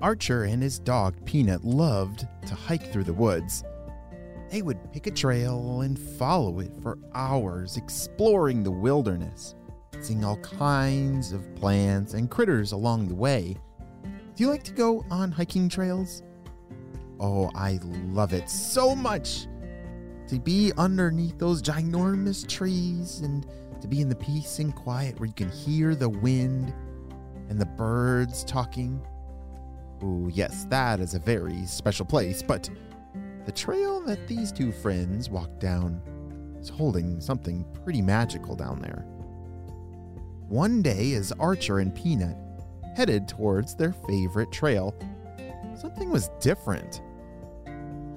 Archer and his dog Peanut loved to hike through the woods. They would pick a trail and follow it for hours, exploring the wilderness, seeing all kinds of plants and critters along the way. Do you like to go on hiking trails? Oh, I love it so much! To be underneath those ginormous trees and to be in the peace and quiet where you can hear the wind and the birds talking. Oh, yes, that is a very special place, but the trail that these two friends walked down is holding something pretty magical down there. One day, as Archer and Peanut headed towards their favorite trail, something was different.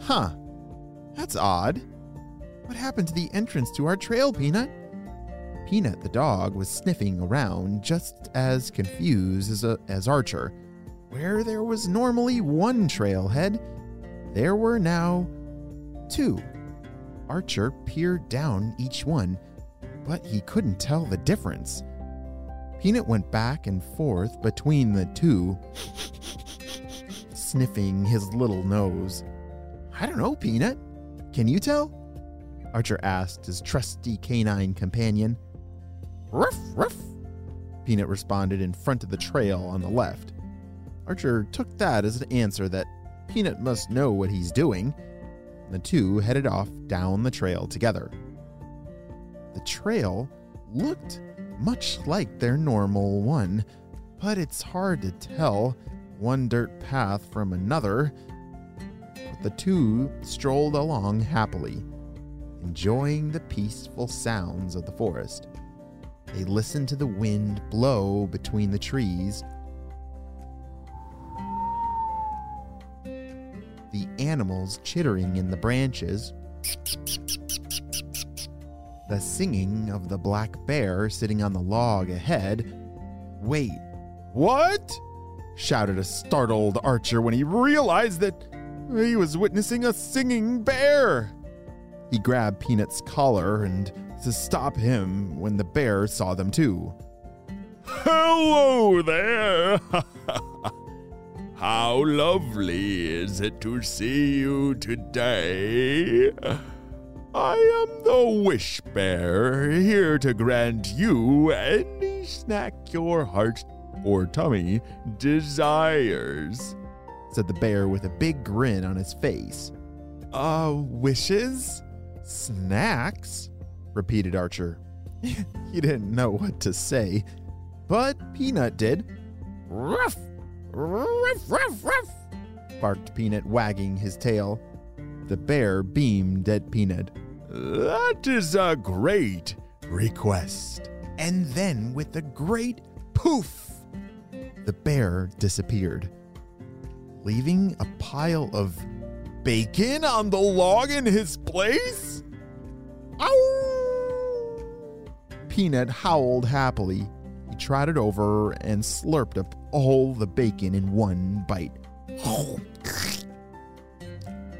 Huh, that's odd. What happened to the entrance to our trail, Peanut? Peanut the dog was sniffing around just as confused as, a, as Archer. Where there was normally one trailhead, there were now two. Archer peered down each one, but he couldn't tell the difference. Peanut went back and forth between the two, sniffing his little nose. I don't know, Peanut. Can you tell? Archer asked his trusty canine companion. Ruff, ruff, Peanut responded in front of the trail on the left. Archer took that as an answer that Peanut must know what he's doing. The two headed off down the trail together. The trail looked much like their normal one, but it's hard to tell one dirt path from another. But the two strolled along happily, enjoying the peaceful sounds of the forest. They listened to the wind blow between the trees animals chittering in the branches, the singing of the black bear sitting on the log ahead. Wait, what? shouted a startled Archer when he realized that he was witnessing a singing bear. He grabbed Peanut's collar and to stop him when the bear saw them too. Hello there! How lovely is it to see you today? I am the Wish Bear, here to grant you any snack your heart or tummy desires, said the bear with a big grin on his face. Uh, wishes? Snacks? repeated Archer. he didn't know what to say, but Peanut did. Ruff! Ruff, ruff, ruff! barked Peanut, wagging his tail. The bear beamed at Peanut. That is a great request. And then, with a great poof, the bear disappeared, leaving a pile of bacon on the log in his place? Ow! Peanut howled happily. Trotted over and slurped up all the bacon in one bite.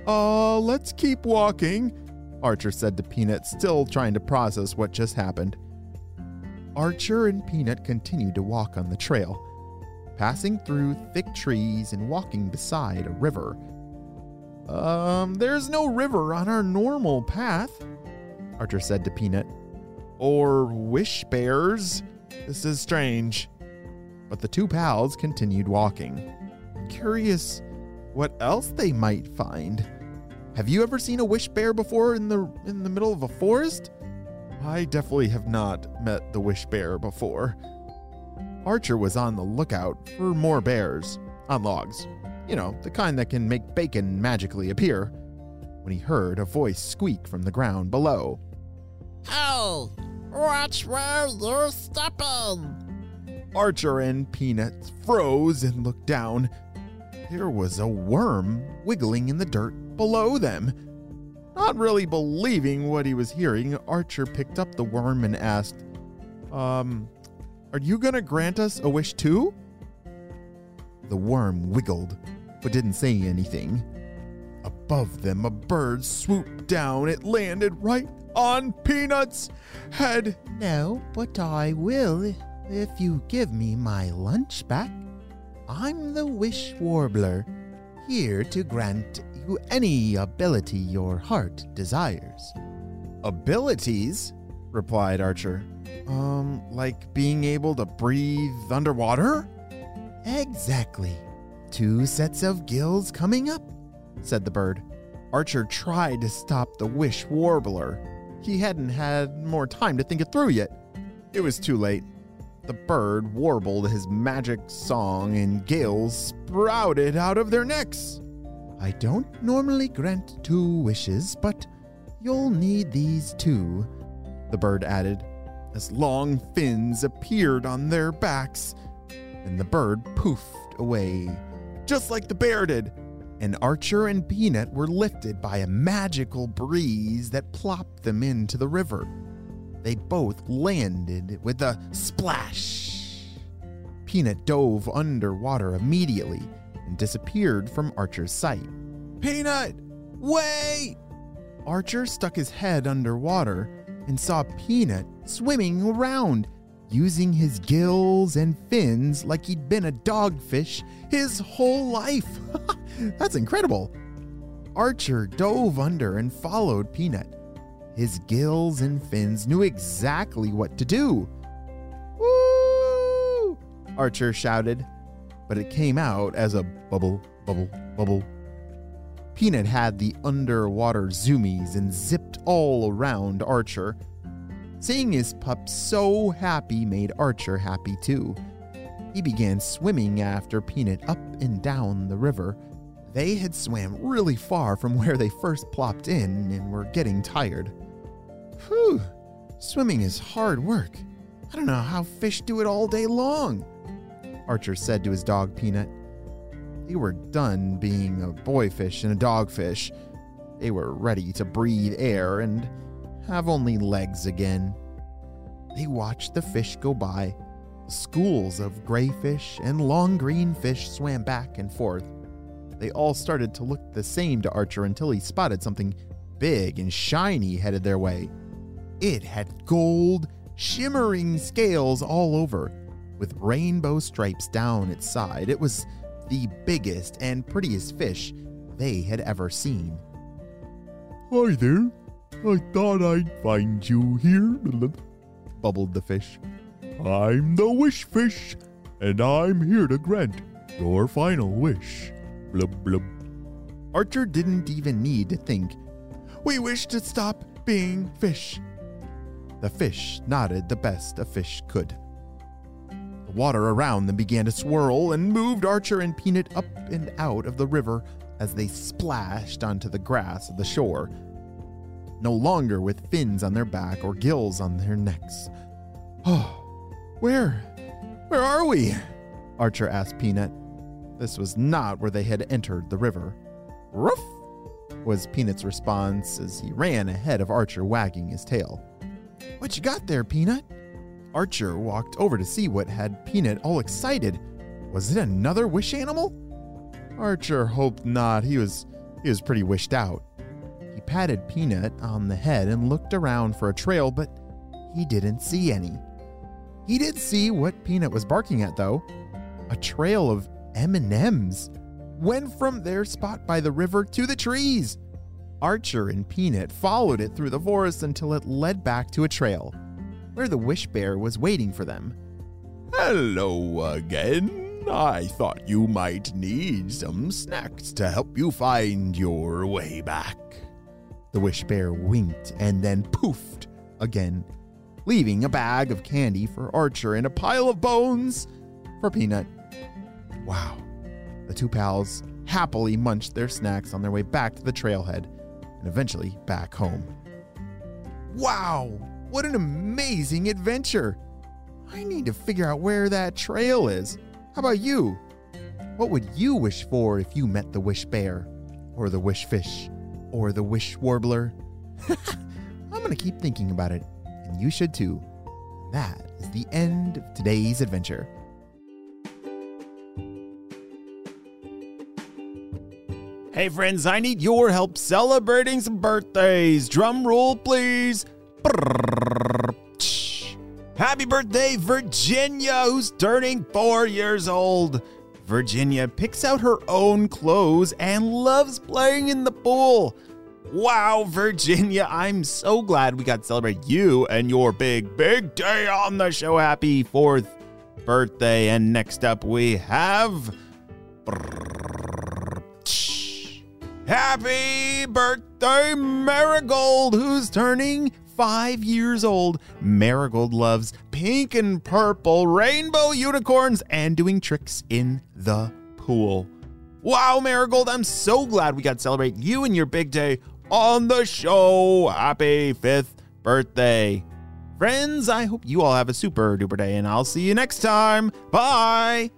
Uh, let's keep walking, Archer said to Peanut, still trying to process what just happened. Archer and Peanut continued to walk on the trail, passing through thick trees and walking beside a river. Um, there's no river on our normal path, Archer said to Peanut. Or wish bears. This is strange. But the two pals continued walking, curious what else they might find. Have you ever seen a wish bear before in the in the middle of a forest? I definitely have not met the wish bear before. Archer was on the lookout for more bears on logs. You know, the kind that can make bacon magically appear. When he heard a voice squeak from the ground below. Hey, watch where you're stepping. Archer and Peanuts froze and looked down. There was a worm wiggling in the dirt below them. Not really believing what he was hearing, Archer picked up the worm and asked, Um, are you gonna grant us a wish too? The worm wiggled, but didn't say anything. Above them, a bird swooped down. It landed right on Peanuts' head. No, but I will if you give me my lunch back. I'm the Wish Warbler, here to grant you any ability your heart desires. Abilities? replied Archer. Um, like being able to breathe underwater? Exactly. Two sets of gills coming up, said the bird. Archer tried to stop the Wish Warbler. He hadn't had more time to think it through yet. It was too late. The bird warbled his magic song, and gills sprouted out of their necks. I don't normally grant two wishes, but you'll need these two, the bird added, as long fins appeared on their backs, and the bird poofed away, just like the bear did. And Archer and Peanut were lifted by a magical breeze that plopped them into the river. They both landed with a splash. Peanut dove underwater immediately and disappeared from Archer's sight. Peanut, wait! Archer stuck his head underwater and saw Peanut swimming around, using his gills and fins like he'd been a dogfish his whole life. That's incredible. Archer dove under and followed Peanut. His gills and fins knew exactly what to do. Woo! Archer shouted, but it came out as a bubble, bubble, bubble. Peanut had the underwater zoomies and zipped all around Archer. Seeing his pup so happy made Archer happy too. He began swimming after Peanut up and down the river. They had swam really far from where they first plopped in and were getting tired. Whew, swimming is hard work. I don't know how fish do it all day long, Archer said to his dog Peanut. They were done being a boy fish and a dogfish. They were ready to breathe air and have only legs again. They watched the fish go by. Schools of gray fish and long green fish swam back and forth. They all started to look the same to Archer until he spotted something big and shiny headed their way. It had gold, shimmering scales all over, with rainbow stripes down its side. It was the biggest and prettiest fish they had ever seen. Hi there. I thought I'd find you here, bubbled the fish. I'm the wish fish, and I'm here to grant your final wish. Blub blub. Archer didn't even need to think. We wish to stop being fish. The fish nodded the best a fish could. The water around them began to swirl and moved Archer and Peanut up and out of the river as they splashed onto the grass of the shore. No longer with fins on their back or gills on their necks. Oh, where? Where are we? Archer asked Peanut. This was not where they had entered the river. Ruff! was Peanut's response as he ran ahead of Archer, wagging his tail. What you got there, Peanut? Archer walked over to see what had Peanut all excited. Was it another wish animal? Archer hoped not. He was he was pretty wished out. Patted Peanut on the head and looked around for a trail, but he didn't see any. He did see what Peanut was barking at though. A trail of M&Ms went from their spot by the river to the trees. Archer and Peanut followed it through the forest until it led back to a trail where the wish bear was waiting for them. Hello again. I thought you might need some snacks to help you find your way back. The wish bear winked and then poofed again, leaving a bag of candy for Archer and a pile of bones for Peanut. Wow. The two pals happily munched their snacks on their way back to the trailhead and eventually back home. Wow, what an amazing adventure! I need to figure out where that trail is. How about you? What would you wish for if you met the wish bear, or the wish fish, or the wish warbler? I'm gonna keep thinking about it, and you should too. That is the end of today's adventure. Hey friends, I need your help celebrating some birthdays. Drum roll, please. Happy birthday, Virginia, who's turning four years old. Virginia picks out her own clothes and loves playing in the pool. Wow, Virginia, I'm so glad we got to celebrate you and your big, big day on the show. Happy fourth birthday. And next up, we have. Happy birthday, Marigold, who's turning five years old. Marigold loves pink and purple rainbow unicorns and doing tricks in the pool. Wow, Marigold, I'm so glad we got to celebrate you and your big day on the show. Happy fifth birthday. Friends, I hope you all have a super duper day, and I'll see you next time. Bye.